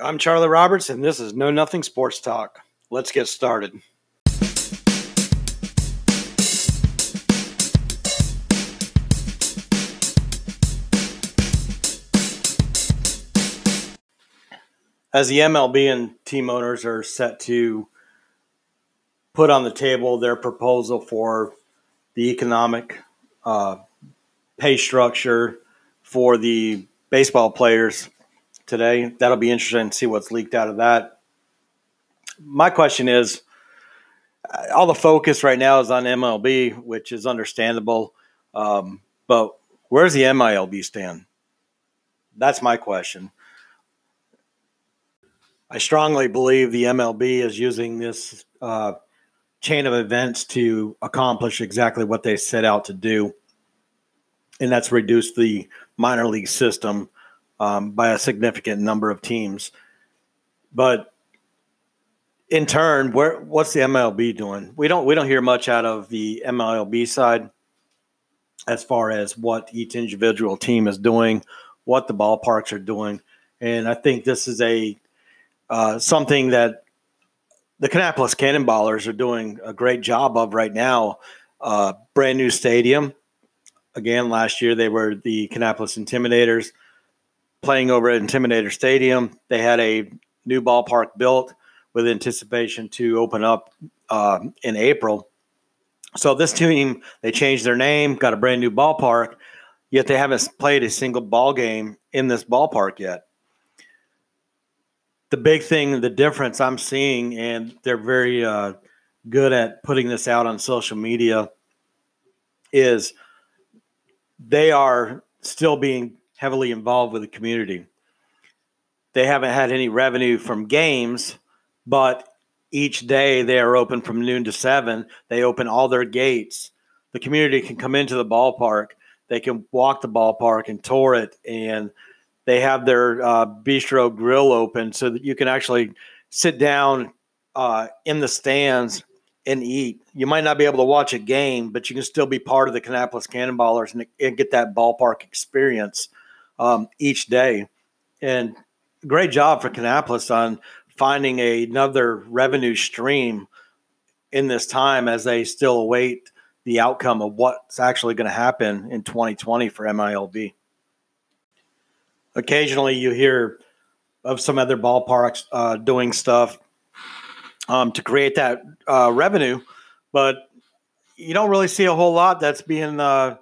I'm Charlie Roberts, and this is Know Nothing Sports Talk. Let's get started. As the MLB and team owners are set to put on the table their proposal for the economic uh, pay structure for the baseball players today. That'll be interesting to see what's leaked out of that. My question is all the focus right now is on MLB, which is understandable. Um, but where's the MILB stand? That's my question. I strongly believe the MLB is using this uh, chain of events to accomplish exactly what they set out to do, and that's reduce the minor league system um, by a significant number of teams. But in turn, where what's the MLB doing? We don't we don't hear much out of the MLB side as far as what each individual team is doing, what the ballparks are doing, and I think this is a uh, something that the Kannapolis Cannonballers are doing a great job of right now. Uh, brand new stadium. Again, last year they were the Kannapolis Intimidators playing over at Intimidator Stadium. They had a new ballpark built with anticipation to open up uh, in April. So this team, they changed their name, got a brand new ballpark, yet they haven't played a single ball game in this ballpark yet. The big thing, the difference I'm seeing, and they're very uh, good at putting this out on social media, is they are still being heavily involved with the community. They haven't had any revenue from games, but each day they are open from noon to seven. They open all their gates. The community can come into the ballpark. They can walk the ballpark and tour it, and they have their uh, bistro grill open so that you can actually sit down uh, in the stands and eat. You might not be able to watch a game, but you can still be part of the Kannapolis Cannonballers and, and get that ballpark experience um, each day. And great job for Kannapolis on finding a, another revenue stream in this time as they still await the outcome of what's actually going to happen in 2020 for MILB. Occasionally, you hear of some other ballparks uh, doing stuff um, to create that uh, revenue, but you don't really see a whole lot that's being uh,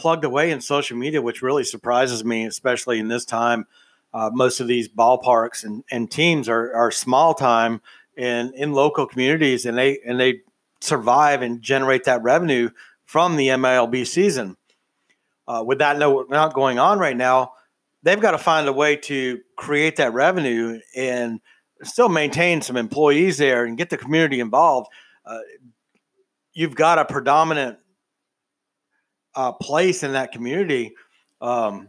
plugged away in social media, which really surprises me, especially in this time. Uh, most of these ballparks and, and teams are, are small time and in local communities, and they and they survive and generate that revenue from the MLB season. Uh, with that not going on right now, they've got to find a way to create that revenue and still maintain some employees there and get the community involved. Uh, you've got a predominant uh, place in that community, um,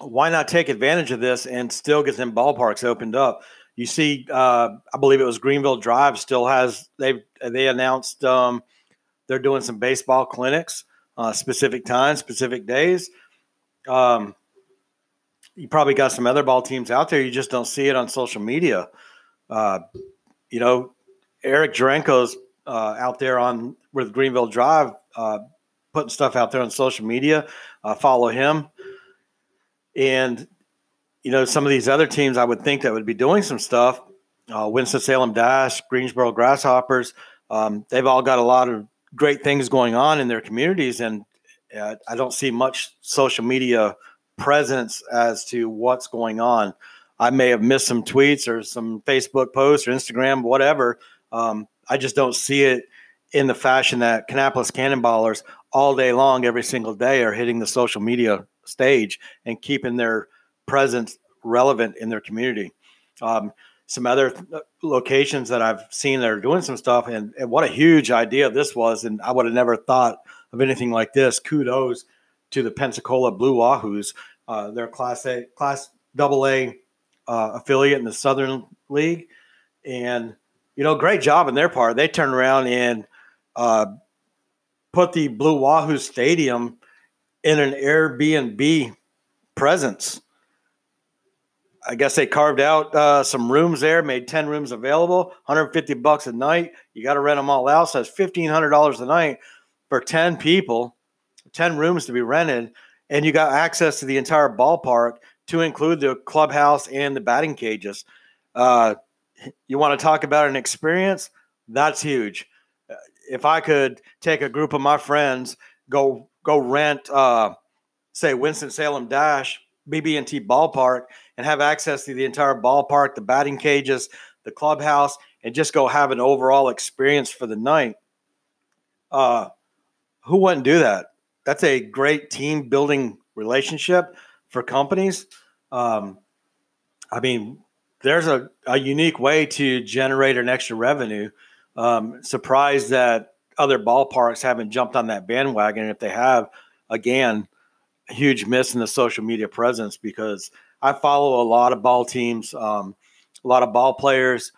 why not take advantage of this and still get them ballparks opened up? You see, uh, I believe it was Greenville Drive still has they they announced um, they're doing some baseball clinics, uh, specific times, specific days. Um, you probably got some other ball teams out there. You just don't see it on social media. Uh, you know, Eric Drenko's uh, out there on with Greenville Drive uh, putting stuff out there on social media. Uh, follow him. And, you know, some of these other teams I would think that would be doing some stuff. Uh, Winston-Salem Dash, Greensboro Grasshoppers, um, they've all got a lot of great things going on in their communities. And uh, I don't see much social media presence as to what's going on. I may have missed some tweets or some Facebook posts or Instagram, whatever. Um, I just don't see it in the fashion that Kannapolis Cannonballers all day long, every single day, are hitting the social media stage and keeping their presence relevant in their community. Um, some other th- locations that I've seen that are doing some stuff, and, and what a huge idea this was. And I would have never thought of anything like this. Kudos to the Pensacola Blue Wahoos. Uh, their Class A, Class Double A uh, affiliate in the Southern League, and you know, great job on their part. They turned around and uh, put the Blue Wahoo Stadium in an Airbnb presence. I guess they carved out uh, some rooms there, made 10 rooms available, 150 bucks a night. You got to rent them all out. So that's $1,500 a night for 10 people, 10 rooms to be rented. And you got access to the entire ballpark to include the clubhouse and the batting cages. Uh, you want to talk about an experience? That's huge. If I could take a group of my friends, go go rent, uh, say Winston Salem Dash BB&T ballpark, and have access to the entire ballpark, the batting cages, the clubhouse, and just go have an overall experience for the night. Uh, who wouldn't do that? That's a great team building relationship for companies. Um, I mean, there's a, a unique way to generate an extra revenue. Um, surprised that other ballparks haven't jumped on that bandwagon. And If they have, again, huge miss in the social media presence because I follow a lot of ball teams, um, a lot of ball players,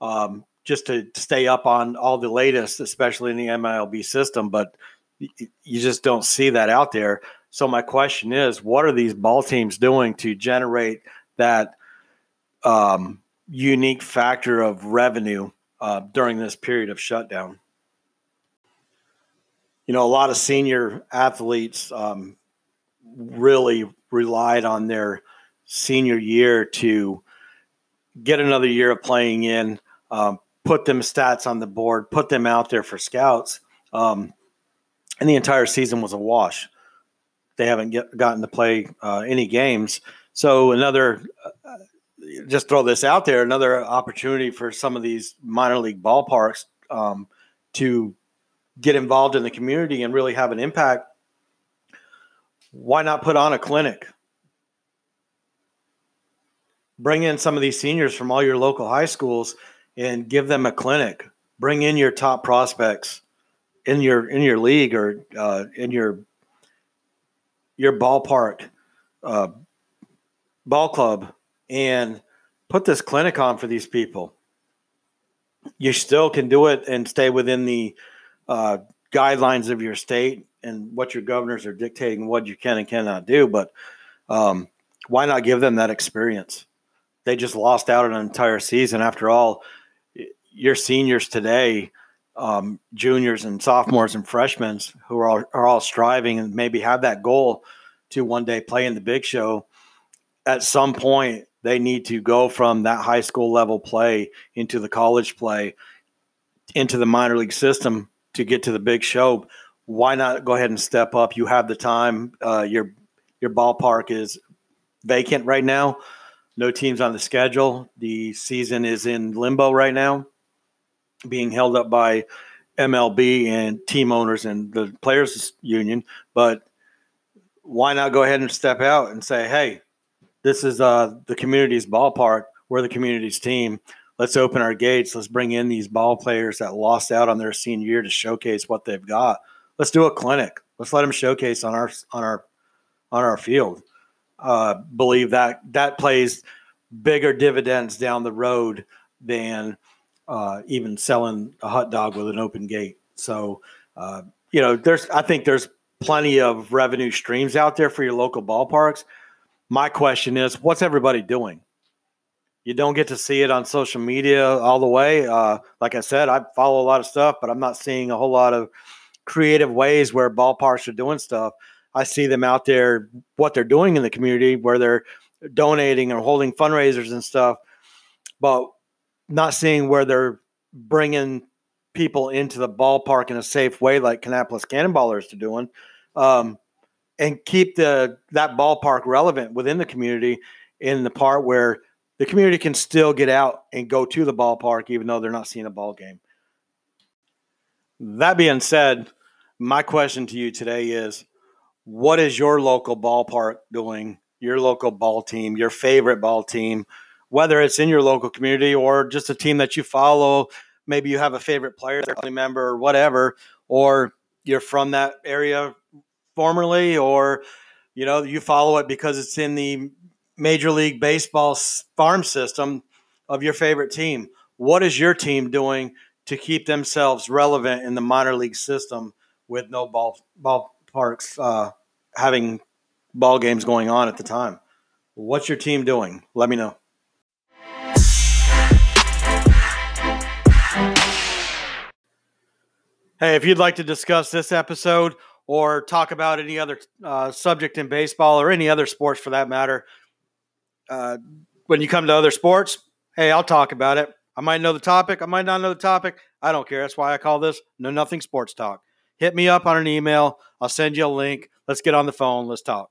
um, just to stay up on all the latest, especially in the MLB system. But you just don't see that out there. So my question is, what are these ball teams doing to generate that um, unique factor of revenue uh, during this period of shutdown? You know, a lot of senior athletes um, really relied on their senior year to get another year of playing in, um, put them stats on the board, put them out there for scouts. Um, and the entire season was a wash. They haven't get, gotten to play uh, any games. So another, uh, just throw this out there, another opportunity for some of these minor league ballparks um, to get involved in the community and really have an impact. Why not put on a clinic? Bring in some of these seniors from all your local high schools and give them a clinic. Bring in your top prospects in your in your league or uh, in your your ballpark uh, ball club and put this clinic on for these people. You still can do it and stay within the uh, guidelines of your state and what your governors are dictating what you can and cannot do. But um, why not give them that experience? They just lost out an entire season. After all, your seniors today um, juniors and sophomores and freshmen who are all, are all striving and maybe have that goal to one day play in the big show. At some point, they need to go from that high school level play into the college play, into the minor league system to get to the big show. Why not go ahead and step up? You have the time. Uh, your your ballpark is vacant right now. No teams on the schedule. The season is in limbo right now being held up by MLB and team owners and the players union, but why not go ahead and step out and say, "Hey, this is uh, the community's ballpark. We're the community's team. Let's open our gates. Let's bring in these ball players that lost out on their senior year to showcase what they've got. Let's do a clinic. Let's let them showcase on our on our on our field. Uh, believe that that plays bigger dividends down the road than uh, even selling a hot dog with an open gate. So, uh, you know, there's I think there's plenty of revenue streams out there for your local ballparks. My question is, what's everybody doing? You don't get to see it on social media all the way. Uh, like I said, I follow a lot of stuff, but I'm not seeing a whole lot of creative ways where ballparks are doing stuff. I see them out there, what they're doing in the community, where they're donating or holding fundraisers and stuff. But not seeing where they're bringing people into the ballpark in a safe way, like Kannapolis Cannonballers are doing, um, and keep the that ballpark relevant within the community in the part where the community can still get out and go to the ballpark even though they're not seeing a ball game. That being said, my question to you today is what is your local ballpark doing? Your local ball team, your favorite ball team, whether it's in your local community or just a team that you follow. Maybe you have a favorite player, family member, or whatever, or you're from that area formerly, or you know you follow it because it's in the Major League Baseball farm system of your favorite team. What is your team doing to keep themselves relevant in the minor league system with no ball ballparks uh, having ball games going on at the time? What's your team doing? Let me know. Hey, if you'd like to discuss this episode or talk about any other uh, subject in baseball or any other sports for that matter, uh, when you come to other sports, hey, I'll talk about it. I might know the topic, I might not know the topic. I don't care. That's why I call this Know Nothing Sports Talk. Hit me up on an email. I'll send you a link. Let's get on the phone. Let's talk.